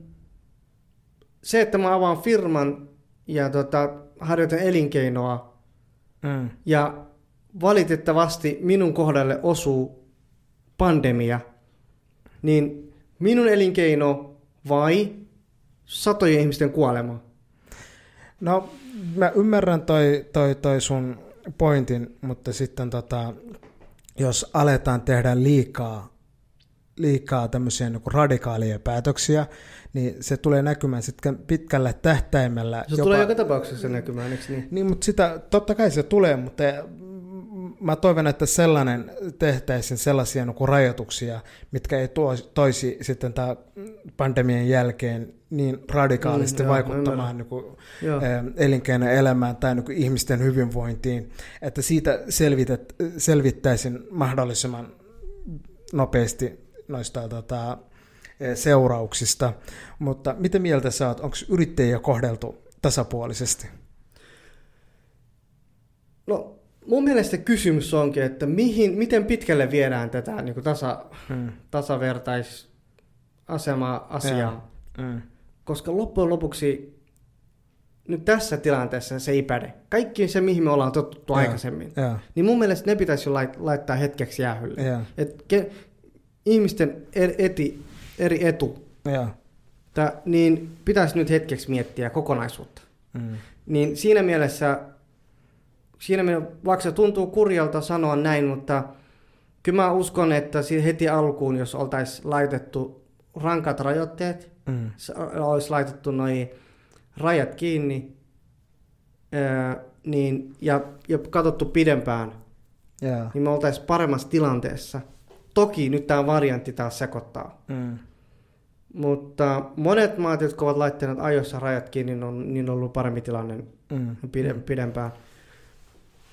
Se, että mä avaan firman ja tota, harjoitan elinkeinoa Mm, ja valitettavasti minun kohdalle osuu pandemia, niin minun elinkeino vai satojen ihmisten kuolema? No, mä ymmärrän toi, toi, toi sun pointin, mutta sitten tota, jos aletaan tehdä liikaa, liikaa tämmöisiä niin radikaalia päätöksiä, niin se tulee näkymään sitten pitkällä tähtäimellä. Se tulee joka tapauksessa näkymään, eikö niin? Niin, mutta sitä, totta kai se tulee, mutta mä toivon, että sellainen tehtäisiin sellaisia niin rajoituksia, mitkä ei tuo, toisi sitten tää, pandemian jälkeen niin radikaalisti Mm, joo, vaikuttamaan niin kuin, elinkeinoelämään tai niin ihmisten hyvinvointiin, että siitä selvitet, selvittäisin mahdollisimman nopeasti noista tota, eh, seurauksista. Mutta mitä mieltä sä oot, onko yrittäjiä kohdeltu tasapuolisesti? No, mun mielestä kysymys onkin, että mihin, miten pitkälle viedään tätä niin kuin tasa, Mm. tasavertaisasemaa asiaa. Mm. Koska loppujen lopuksi nyt tässä tilanteessa se ei päde. Kaikki se, mihin me ollaan totuttu Joo. aikaisemmin. Joo, Niin mun mielestä ne pitäisi laittaa hetkeksi jäähylle. joo, Et ke, ihmisten eri, eti, eri etu, joo. tää, niin pitäisi nyt hetkeksi miettiä kokonaisuutta. Mm. Niin siinä mielessä, siinä mielessä, vaikka se tuntuu kurjalta sanoa näin, mutta kyllä mä uskon, että heti alkuun, jos oltaisiin laitettu rankat rajoitteet, Mm. s- olisi laitettu noi rajat kiinni ää, niin, ja, ja katsottu pidempään, Joo. niin me oltaisiin paremmassa tilanteessa. Toki nyt tämä variantti taas sekoittaa. Mm. Mutta monet maat, jotka ovat laittaneet ajoissa rajat kiinni, niin on, niin on ollut parempi tilanne Mm. pide, pidempään.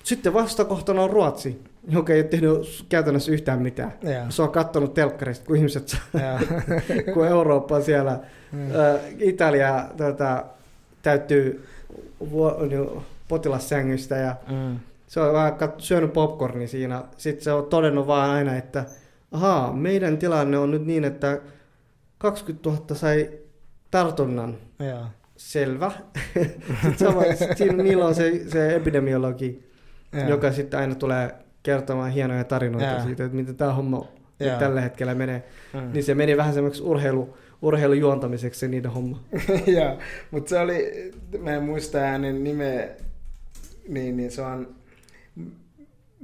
Sitten vastakohtana on Ruotsi, joka ei ole tehnyt käytännössä yhtään mitään. Joo. Se on katsonut telkkarista, kun ihmiset, saa- Joo. kun Eurooppa siellä, Mm. ä, Italia tota, täyttyy vuo, niin, potilassängystä ja Mm. se on vähän syönyt popcornia siinä. Sitten se on todennut vaan aina, että ahaa, meidän tilanne on nyt niin, että 20 000 sai tartunnan. Joo. Selvä. sitten sama, sit siinä, niillä on se, se epidemiologi, Joo. joka sitten aina tulee kertomaan hienoja tarinoita Joo. siitä, että miten tämä homma Joo. tällä hetkellä menee. Mm. Niin se meni vähän semmoiksi urheilu, urheilujuontamiseksi se niiden homma. Joo, mutta se oli, mä en muista hänen nimeä, niin, niin se on,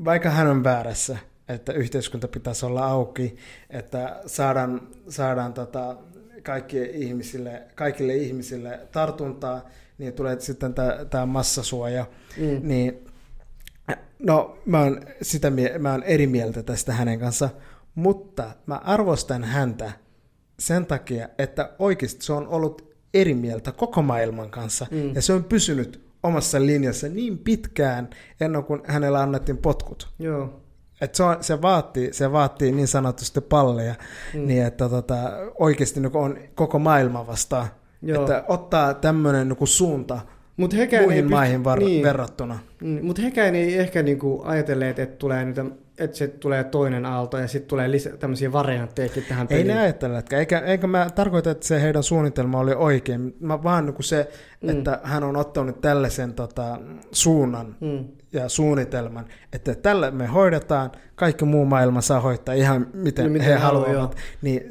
vaikka hän on väärässä, että yhteiskunta pitäisi olla auki, että saadaan, saadaan tota, kaikille, ihmisille, kaikille ihmisille tartuntaa, niin tulee sitten tämä massasuoja, Mm. niin no mä oon, sitä, mä oon eri mieltä tästä hänen kanssa, mutta mä arvostan häntä sen takia, että oikeasti se on ollut eri mieltä koko maailman kanssa Mm. ja se on pysynyt omassa linjassa niin pitkään ennen kuin hänellä annettiin potkut. Joo. Et se, on, se, vaatii, se vaatii niin sanotusti palleja, mm. niin että tota, oikeasti niin on koko maailma vastaan. Joo. Että ottaa tämmöinen niin suunta Mut hekään muihin pysty- maihin var- niin. verrattuna. Mm, Mutta hekään ei ehkä niinku ajatelleet, että, tulee niitä, että se tulee toinen aalto ja sitten tulee lisä, tämmöisiä varianttejakin tähän Ei peliin. ne ajatteleetkään, eikä, eikä mä tarkoita, että se heidän suunnitelma oli oikein, mä vaan niin se, Mm. että hän on ottanut tällaisen tota, suunnan Mm. ja suunnitelman, että tällä me hoidetaan, kaikki muu maailma saa hoitaa ihan miten, No, miten he haluaa, haluavat. Niin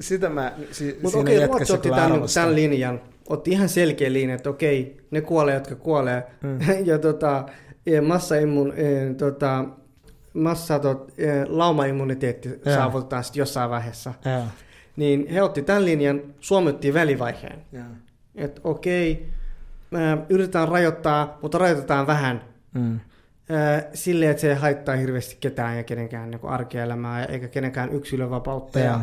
sitä mä si, Mutta siinä okei, Ruotsi jätkässä otti tämän, tämän linjan, otti ihan selkeä linja, että okei, ne kuolee, jotka kuolee. Mm. ja tota, ja massaimmun, eh, tota, massa, tot, eh, laumaimmuniteetti Joo. saavutetaan sitten jossain vaiheessa. Joo, Niin he otti tämän linjan, Suomi otti välivaiheen. joo. Että okei, ää, yritetään rajoittaa, mutta rajoitetaan vähän. Mm. Ää, Silleen, että se ei haittaa hirveästi ketään ja kenenkään niin arkielämää eikä kenenkään yksilövapautta. Ja, Joo.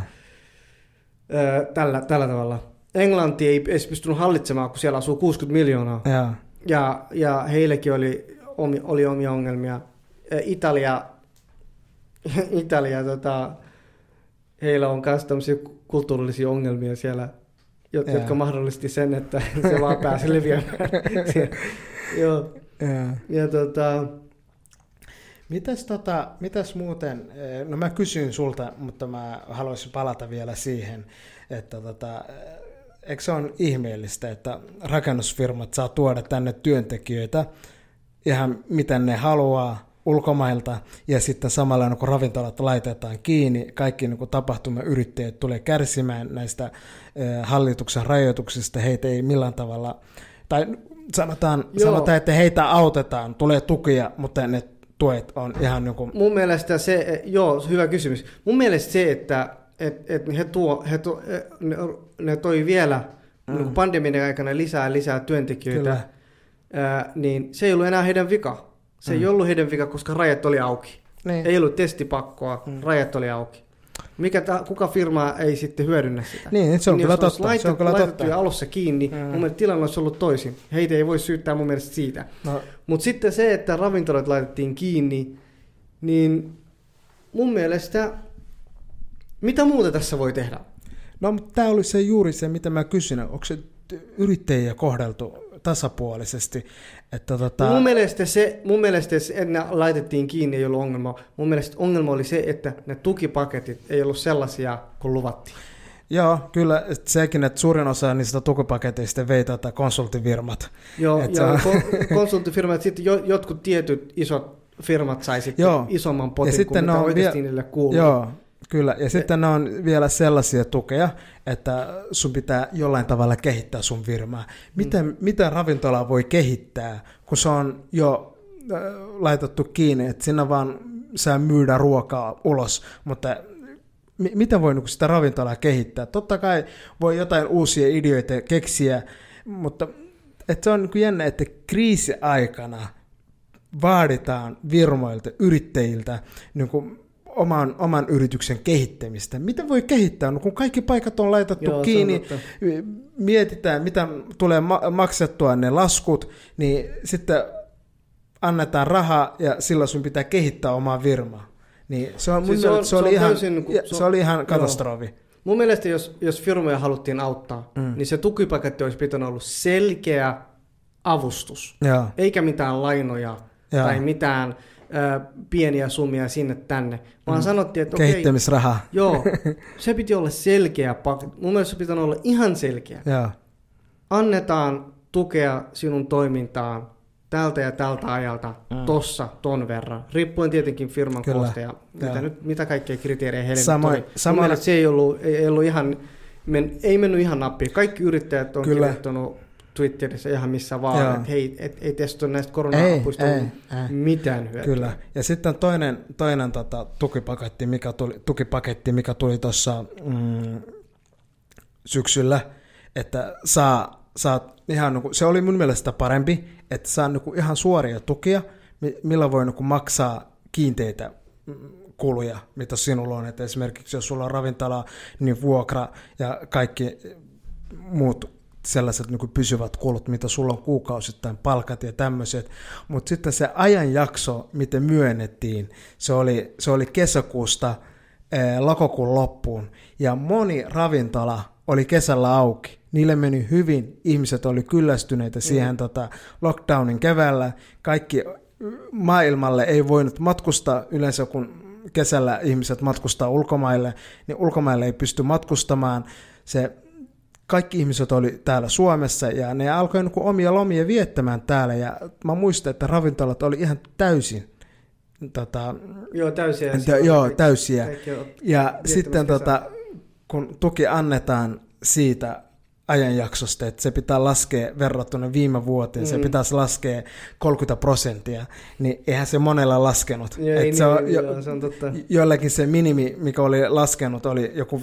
ää, tällä, tällä tavalla. Englanti ei edes pystynyt hallitsemaan, kun siellä asuu 60 miljoonaa. Joo. Ja, ja heillekin oli, oli omia ongelmia. Ää, Italia, Italia tota, heillä on myös tämmöisiä kulttuurillisia ongelmia siellä, jotka mahdollisti sen, että se vaan pääsi leviämään. Joo. Joo. Ja tota, Mitäs, tota, mitäs muuten, eh, no mä kysyin sulta, mutta mä haluaisin palata vielä siihen, että tota, eikö se on ihmeellistä, että rakennusfirmat saa tuoda tänne työntekijöitä ihan miten ne haluaa ulkomailta ja sitten samalla niin kun ravintolat laitetaan kiinni, kaikki niin kun tapahtumayrittäjät tulee kärsimään näistä hallituksen rajoituksista, heitä ei millään tavalla, tai sanotaan, Joo. sanotaan että heitä autetaan, tulee tukia, mutta ne tuet on ihan niin kuin, mun mielestä se, joo, hyvä kysymys. Mun mielestä se, että et, et he, tuo, he tuo, ne, ne toi vielä mm. niin pandemian aikana lisää lisää työntekijöitä, Kyllä. ää, niin se ei ollut enää heidän vika. Se mm. ei ollut heidän vika, koska rajat oli auki. niin. Ei ollut testipakkoa, mm. rajat oli auki. Mikä ta, kuka firma ei sitten hyödynnä sitä? Niin, se on Niin kyllä totta. Laitettu, se on kyllä laitettu totta. alussa kiinni, mm. mun mielestä tilanne olisi ollut toisin. Heitä ei voi syyttää mun mielestä siitä. No, Mutta sitten se, että ravintolat laitettiin kiinni, niin mun mielestä, mitä muuta tässä voi tehdä? no mutta tämä oli se juuri se, mitä mä kysyin. Onko se yrittäjiä kohdeltu tasapuolisesti? Että tota, Mun mielestä se, mun mielestä se, että ne laitettiin kiinni ei ollut ongelma. Mun mielestä ongelma oli se, että ne tukipaketit ei ollut sellaisia kuin luvattiin. Joo, kyllä että sekin, että suurin osa niistä tukipaketeista vei tätä konsulttifirmat. Joo, Et se on- ko- konsulttifirmat, sitten jo, jotkut tietyt isot firmat sai sitten Joo. isomman potin Ja kuin sitten mitä ne on oikeasti vie- niille kuuluu. Joo, kyllä. Ja sitten ne on vielä sellaisia tukeja, että sun pitää jollain tavalla kehittää sun firmaa. Miten, mm. miten ravintola voi kehittää, kun se on jo äh, laitettu kiinni, että sinä vaan saa myydä ruokaa ulos, mutta mi- miten voi niinku sitä ravintolaa kehittää? Totta kai voi jotain uusia ideoita keksiä, mutta että se on niinku jännä, että kriisiaikana vaaditaan firmoilta, yrittäjiltä niin kuin oman, oman yrityksen kehittämistä. Miten voi kehittää, no kun kaikki paikat on laitettu Joo, se on kiinni, mietitään, mitä tulee ma- maksettua ne laskut, niin sitten annetaan rahaa ja silloin sun pitää kehittää omaa firmaa. Niin se, on, Siis se mielestä on- se, oli se ihan, täysin niinku- se se oli ihan joo. katastrofi. Mun mielestä jos, jos firmoja haluttiin auttaa, mm. niin se tukipaketti olisi pitänyt olla selkeä avustus. Joo. Eikä mitään lainoja Joo. tai mitään ö, pieniä summia sinne tänne, vaan mm. sanottiin, että okei, Kehittämisraha. joo, se piti olla selkeä paketti. Mun mielestä se pitää olla ihan selkeä. Joo. Annetaan tukea sinun toimintaan tältä ja tältä ajalta mm. tossa ton verran, riippuen tietenkin firman Kyllä. koosta ja mitä, Joo. nyt, mitä kaikkea kriteerejä heille Samoin- oli. se ei ollut, ei, ei ollut ihan, men, ei mennyt ihan nappiin. Kaikki yrittäjät on Kyllä. kirjoittanut Twitterissä ihan missä vaan, Joo. että hei, et, ei testä ole näistä Ei, korona-apuista ei, ollut ei. mitään hyötyä. Kyllä. Ja sitten toinen, toinen tota, tukipaketti, mikä tuli, tukipaketti, mikä tuli tuossa mm, syksyllä, että saa, saa ihan, niinku- se oli mun mielestä parempi, että saa niinku ihan suoria tukia, mi- millä voi niinku maksaa kiinteitä mm, kuluja, mitä sinulla on. Että esimerkiksi jos sulla on ravintola, niin vuokra ja kaikki muut sellaiset niin pysyvät kulut, mitä sulla on kuukausittain, palkat ja tämmöiset. Mutta sitten se ajanjakso, miten myönnettiin, se oli, se oli kesäkuusta eh, lokakuun loppuun. Ja moni ravintola oli kesällä auki. Niille meni hyvin, ihmiset oli kyllästyneitä siihen mm. tota, lockdownin keväällä. Kaikki maailmalle ei voinut matkustaa yleensä, kun kesällä ihmiset matkustaa ulkomaille, niin ulkomaille ei pysty matkustamaan. Se kaikki ihmiset oli täällä Suomessa ja ne alkoi niin omia lomia viettämään täällä ja mä muistan, että ravintolat oli ihan täysin tota, Joo, täysiä. tä, joo, täysiä. Kaikki Ja sitten kesää. tota, kun tuki annetaan siitä ajanjaksosta, että se pitää laskea verrattuna viime vuoteen, mm. se pitäisi laskea 30 prosenttia, niin eihän se monella laskenut. Joo, Et ei se niin, on, jo, joo, se on totta. joillakin se minimi, mikä oli laskenut, oli joku 15-10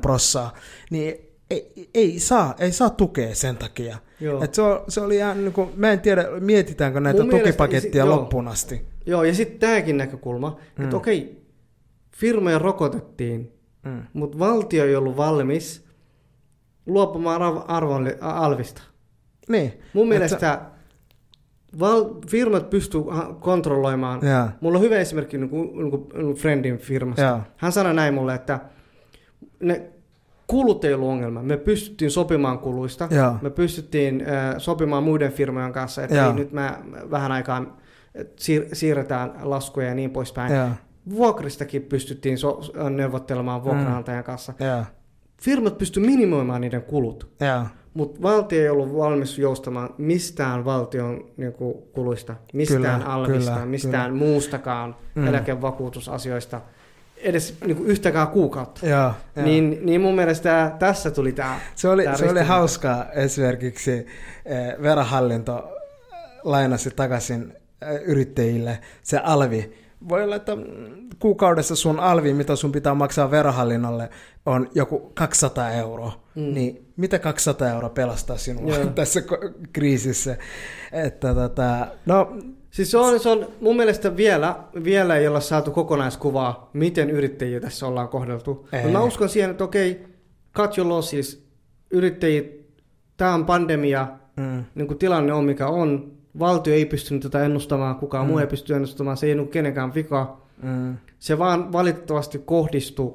prossaa, niin ei, ei, saa, ei saa tukea sen takia. Joo. Et se, on, se oli ihan, niin kuin, mä en tiedä, mietitäänkö näitä Mun mielestä- tukipakettia joo. loppuun asti. Joo, ja sitten tämäkin näkökulma, mm. että okei, firmoja rokotettiin, Mm. mutta valtio ei ollut valmis luopumaan arv- arvon, alvista. Niin. Mun mielestä val- firmat pystyy kontrolloimaan. Jaa. Mulla on hyvä esimerkki niin kuin, niin kuin, niin kuin friendin firmasta. Jaa. Hän sanoi näin mulle, että ne kulut ei ollut ongelma. Me pystyttiin sopimaan kuluista. Jaa. Me pystyttiin äh, sopimaan muiden firmojen kanssa, että ei, nyt mä vähän aikaan siir- siirretään laskuja ja niin poispäin. Jaa. Vuokristakin pystyttiin so- neuvottelemaan vuokranantajan kanssa. Jaa. Firmat pysty minimoimaan niiden kulut. Jaa. Mutta valtio ei ollut valmis joustamaan mistään valtion niin kuin, kuluista, mistään Kyllä, alvista, kyllä, mistään kyllä. muustakaan Mm. mm. eläkevakuutusasioista, edes niin kuin, yhtäkään kuukautta. Joo, joo. Niin, niin mun mielestä tässä tuli tämä. Se oli, tää se oli hauskaa esimerkiksi eh, verohallinto lainasi takaisin eh, yrittäjille se alvi. Voi olla, että kuukaudessa sun alvi, mitä sun pitää maksaa verohallinnolle, on joku 200 euroa. Mm. Niin mitä 200 euroa pelastaa sinua Joo. tässä kriisissä? Että tota, no, Siis se on, se on mun mielestä vielä, vielä ei olla saatu kokonaiskuvaa, miten yrittäjiä tässä ollaan kohdeltu. Ei. Mä uskon siihen, että okei, cut your losses, yrittäjät, tämä on pandemia, Mm. niin kuin tilanne on mikä on, valtio ei pystynyt tätä ennustamaan, kukaan mm. muu ei pysty ennustamaan, se ei ollut kenenkään vika. Mm. Se vaan valitettavasti kohdistui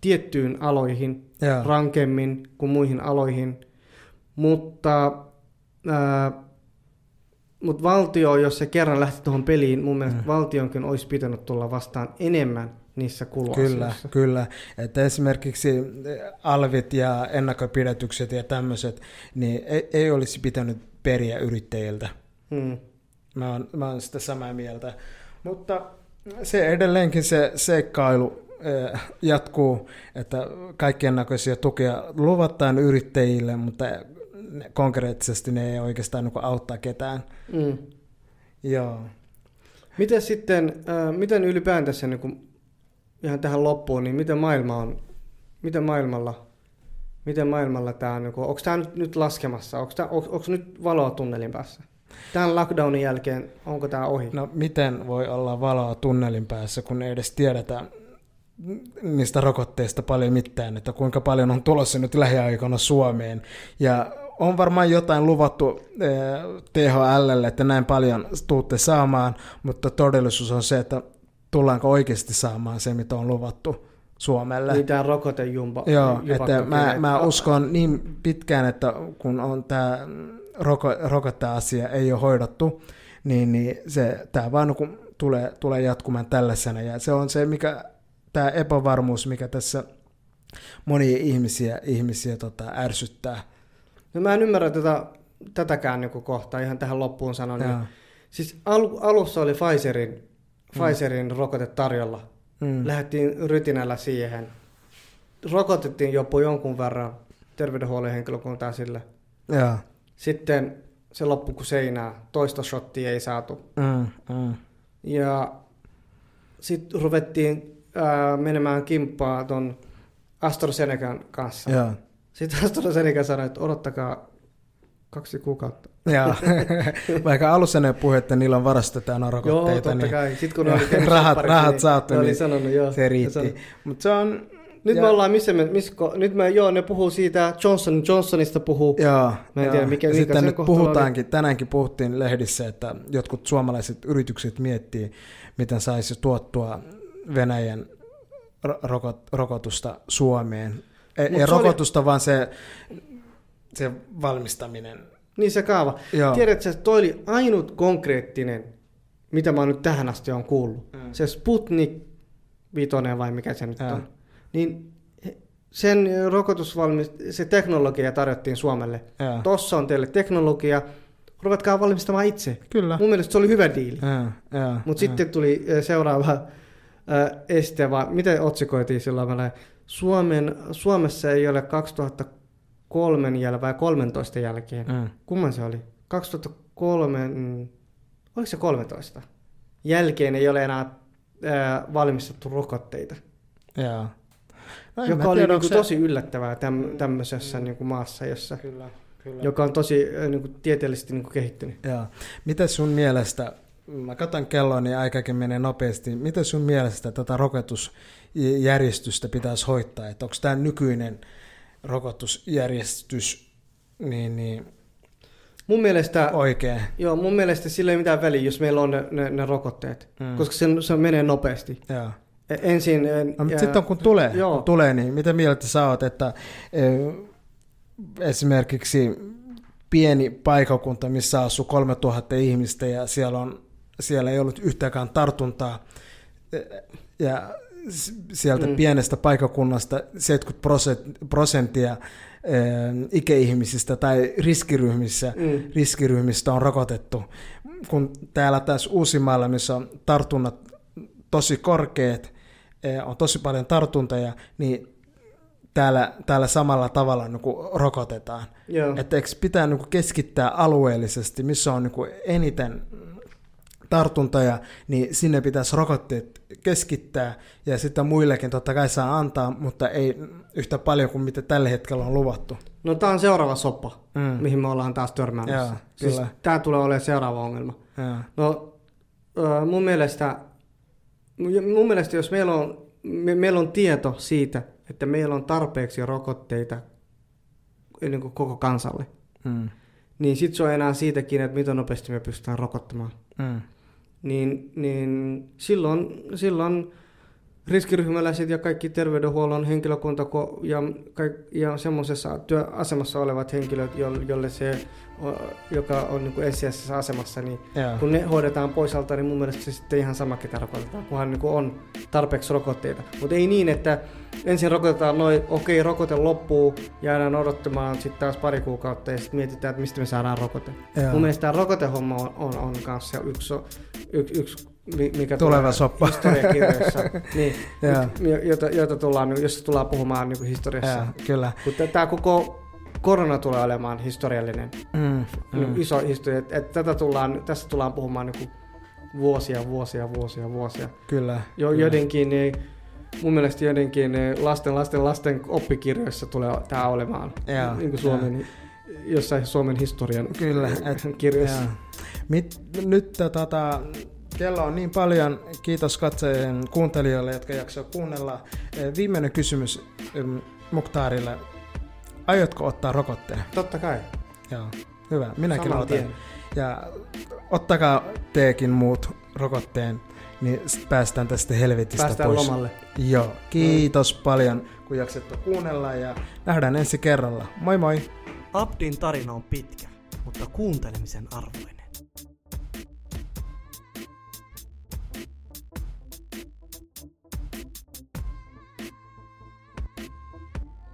tiettyyn aloihin Joo. rankemmin kuin muihin aloihin, mutta, ää, mutta valtio, jos se kerran lähti tuohon peliin, mun mielestä mm. valtionkin olisi pitänyt tulla vastaan enemmän niissä Kyllä, kuluasioissa. kyllä. Että esimerkiksi alvit ja ennakkopidätykset ja tämmöiset, niin ei, ei olisi pitänyt periä yrittäjiltä. Hmm. Mä oon, mä oon sitä samaa mieltä. Mutta se edelleenkin se seikkailu eh, jatkuu, että kaikkien näköisiä tukea luvataan yrittäjille, mutta konkreettisesti ne ei oikeastaan niin auttaa ketään. Hmm. Joo. Miten sitten, ää, miten ylipäätänsä niin kuin, ihan tähän loppuun, niin miten maailma on, miten maailmalla, miten maailmalla tämä on, niin kuin, onko tämä nyt, nyt laskemassa, onko, tämä, onko, onko nyt valoa tunnelin päässä? Tämän lockdownin jälkeen, onko tämä ohi? No miten voi olla valoa tunnelin päässä, kun ei edes tiedetä niistä rokotteista paljon mitään, että kuinka paljon on tulossa nyt lähiaikoina Suomeen. Ja on varmaan jotain luvattu eh, THLlle, että näin paljon tuutte saamaan, mutta todellisuus on se, että tullaanko oikeasti saamaan se, mitä on luvattu Suomelle. Niin tämä rokotejumpa. Joo, että mä, mä uskon niin pitkään, että kun on tämä roko, rokoteasia ei ole hoidettu, niin, niin se, tämä vaan niin tulee, tulee jatkumaan tällaisena. Ja se on se, mikä tämä epävarmuus, mikä tässä monia ihmisiä, ihmisiä tota, ärsyttää. No mä en ymmärrä tätä, tätäkään niin kohtaa, ihan tähän loppuun sanon. Niin, siis al, alussa oli Pfizerin, mm. Pfizerin rokote tarjolla. Mm. Lähdettiin rytinällä siihen. Rokotettiin jopa jonkun verran terveydenhuollon henkilökuntaa sille. Joo. Sitten se loppui kuin seinää. Toista shottia ei saatu. Mm, mm. Ja sitten ruvettiin ää, menemään kimppaa ton AstraZenecan kanssa. Joo. Sitten AstraZeneca sanoi, että odottakaa kaksi kuukautta. Joo. Vaikka alussa ne puhui, että niillä on varastetaan Joo, rokotteita, totta niin kai. Sitten kun ne Joo, oli rahat- rahat niin saatu, niin sanonut, joo. se riitti. Mutta se on... Nyt ja- me ollaan, missä me, missä, nyt me, joo, ne puhuu siitä, Johnson Johnsonista puhuu. Joo, Mä en joo. tiedä, mikä- ja mikä sitten nyt kohtalo oli. puhutaankin, tänäänkin puhuttiin lehdissä, että jotkut suomalaiset yritykset miettii, miten saisi tuottua Venäjän ro- rokot, rokotusta Suomeen. Ei, ei se oli- rokotusta, vaan se, se valmistaminen. Niin se kaava. Joo. Tiedätkö, että toi oli ainut konkreettinen, mitä mä nyt tähän asti on kuullut. Mm. Se Sputnik vitonen vai mikä se nyt Joo. on. Niin sen rokotusvalmis, se teknologia tarjottiin Suomelle. Joo. Tossa on teille teknologia, ruvetkaa valmistamaan itse. Kyllä. Mun mielestä se oli hyvä diili. Mutta sitten tuli seuraava äh, este, vaan miten otsikoitiin silloin? Suomen, Suomessa ei ole 2003 jälkeen vai 13 jälkeen. Mm. Kumman se oli? 2003, mm, oliko se 13? Jälkeen ei ole enää äh, valmistettu rokotteita. Joo. No, joka oli tiedä, niinku onko se- tosi yllättävää täm, tämmöisessä niinku maassa, jossa, Kyllä, kyllä. joka on tosi äh, niinku tieteellisesti niinku kehittynyt. Joo. Miten sun mielestä, mä katson kelloa, niin aikakin menee nopeasti, miten sun mielestä tätä rokotusjärjestystä pitäisi hoitaa? Että onko tämä nykyinen rokotusjärjestys niin, niin Mun mielestä oikein? Joo, mun mielestä sillä ei mitään väliä, jos meillä on ne, ne, ne rokotteet, Mm. mm. koska se, se menee nopeasti. Joo. E- Ensin... e, No, mutta sitten kun tulee, Joo. kun tulee, niin mitä mieltä sä oot, että e, esimerkiksi pieni paikakunta, missä asuu 3000 ihmistä ja siellä, on, siellä ei ollut yhtäkään tartuntaa ja sieltä mm. Pienestä paikakunnasta 70 prosent- prosenttia e, ikäihmisistä tai riskiryhmissä, Mm. riskiryhmistä on rokotettu. Kun täällä tässä Uusimaalla, missä on tartunnat tosi korkeat, eh, on tosi paljon tartuntoja, niin täällä, täällä samalla tavalla niin kuin rokotetaan. Joo. Että eikö pitää niin kuin keskittää alueellisesti, missä on niin kuin eniten tartuntoja, niin sinne pitäisi rokotteet keskittää ja sitten muillekin totta kai saa antaa, mutta ei yhtä paljon kuin mitä tällä hetkellä on luvattu. No tämä on seuraava soppa, mm. mihin me ollaan taas törmäämässä. Joo, siis kyllä. tämä tulee olemaan seuraava ongelma. Joo. No mun mielestä, mun mielestä jos meillä on, me, meillä on tieto siitä, että meillä on tarpeeksi rokotteita niin kuin koko kansalle, Mm. niin sitten se on enää siitäkin, että miten nopeasti me pystytään rokottamaan. Mm. Niin, niin silloin, silloin riskiryhmäläiset ja kaikki terveydenhuollon henkilökunta ja, ja semmoisessa työasemassa olevat henkilöt, jo- jolle se, joka on niin ensisijaisessa asemassa, niin Joo. kun ne hoidetaan pois alta, niin mun mielestä se sitten ihan sama, ketä rokotetaan, kunhan niin on tarpeeksi rokotteita. Mutta ei niin, että ensin rokotetaan noin, okei, rokote loppuu, jäädään odottamaan sitten taas pari kuukautta ja sitten mietitään, että mistä me saadaan rokote. Joo. Mun mielestä tämä rokotehomma on, on, on kanssa yksi, yksi, yksi mikä Tuleva tulee soppa. historiakirjoissa, niin, jota, jota tullaan, jos tullaan puhumaan niin historiassa. Joo, kyllä. Mutta tämä koko korona tulee olemaan historiallinen, Mm. mm. Mm. iso historia. Et, et tätä tullaan, tästä tullaan puhumaan niin vuosia, vuosia, vuosia, vuosia. Kyllä. Jo, kyllä. joidenkin, niin, mun mielestä joidenkin niin lasten, lasten, lasten oppikirjoissa tulee tämä olemaan. Joo, niin kuin Suomen, jossain Suomen historian Kyllä, et- kirjoissa. Joo. Mit, nyt tota, kello on niin paljon. Kiitos katsojien kuuntelijoille, jotka jaksoivat kuunnella. Eh, Viimeinen kysymys Muktaarille. Aiotko ottaa rokotteen? Totta kai. Joo. Hyvä, minäkin Saman otan. tien. Ja ottakaa teekin muut rokotteen, niin päästään tästä helvetistä Päästään pois. lomalle. Joo, kiitos paljon, kun jaksettu kuunnella ja nähdään ensi kerralla. Moi moi! Abdin tarina on pitkä, mutta kuuntelemisen arvoinen.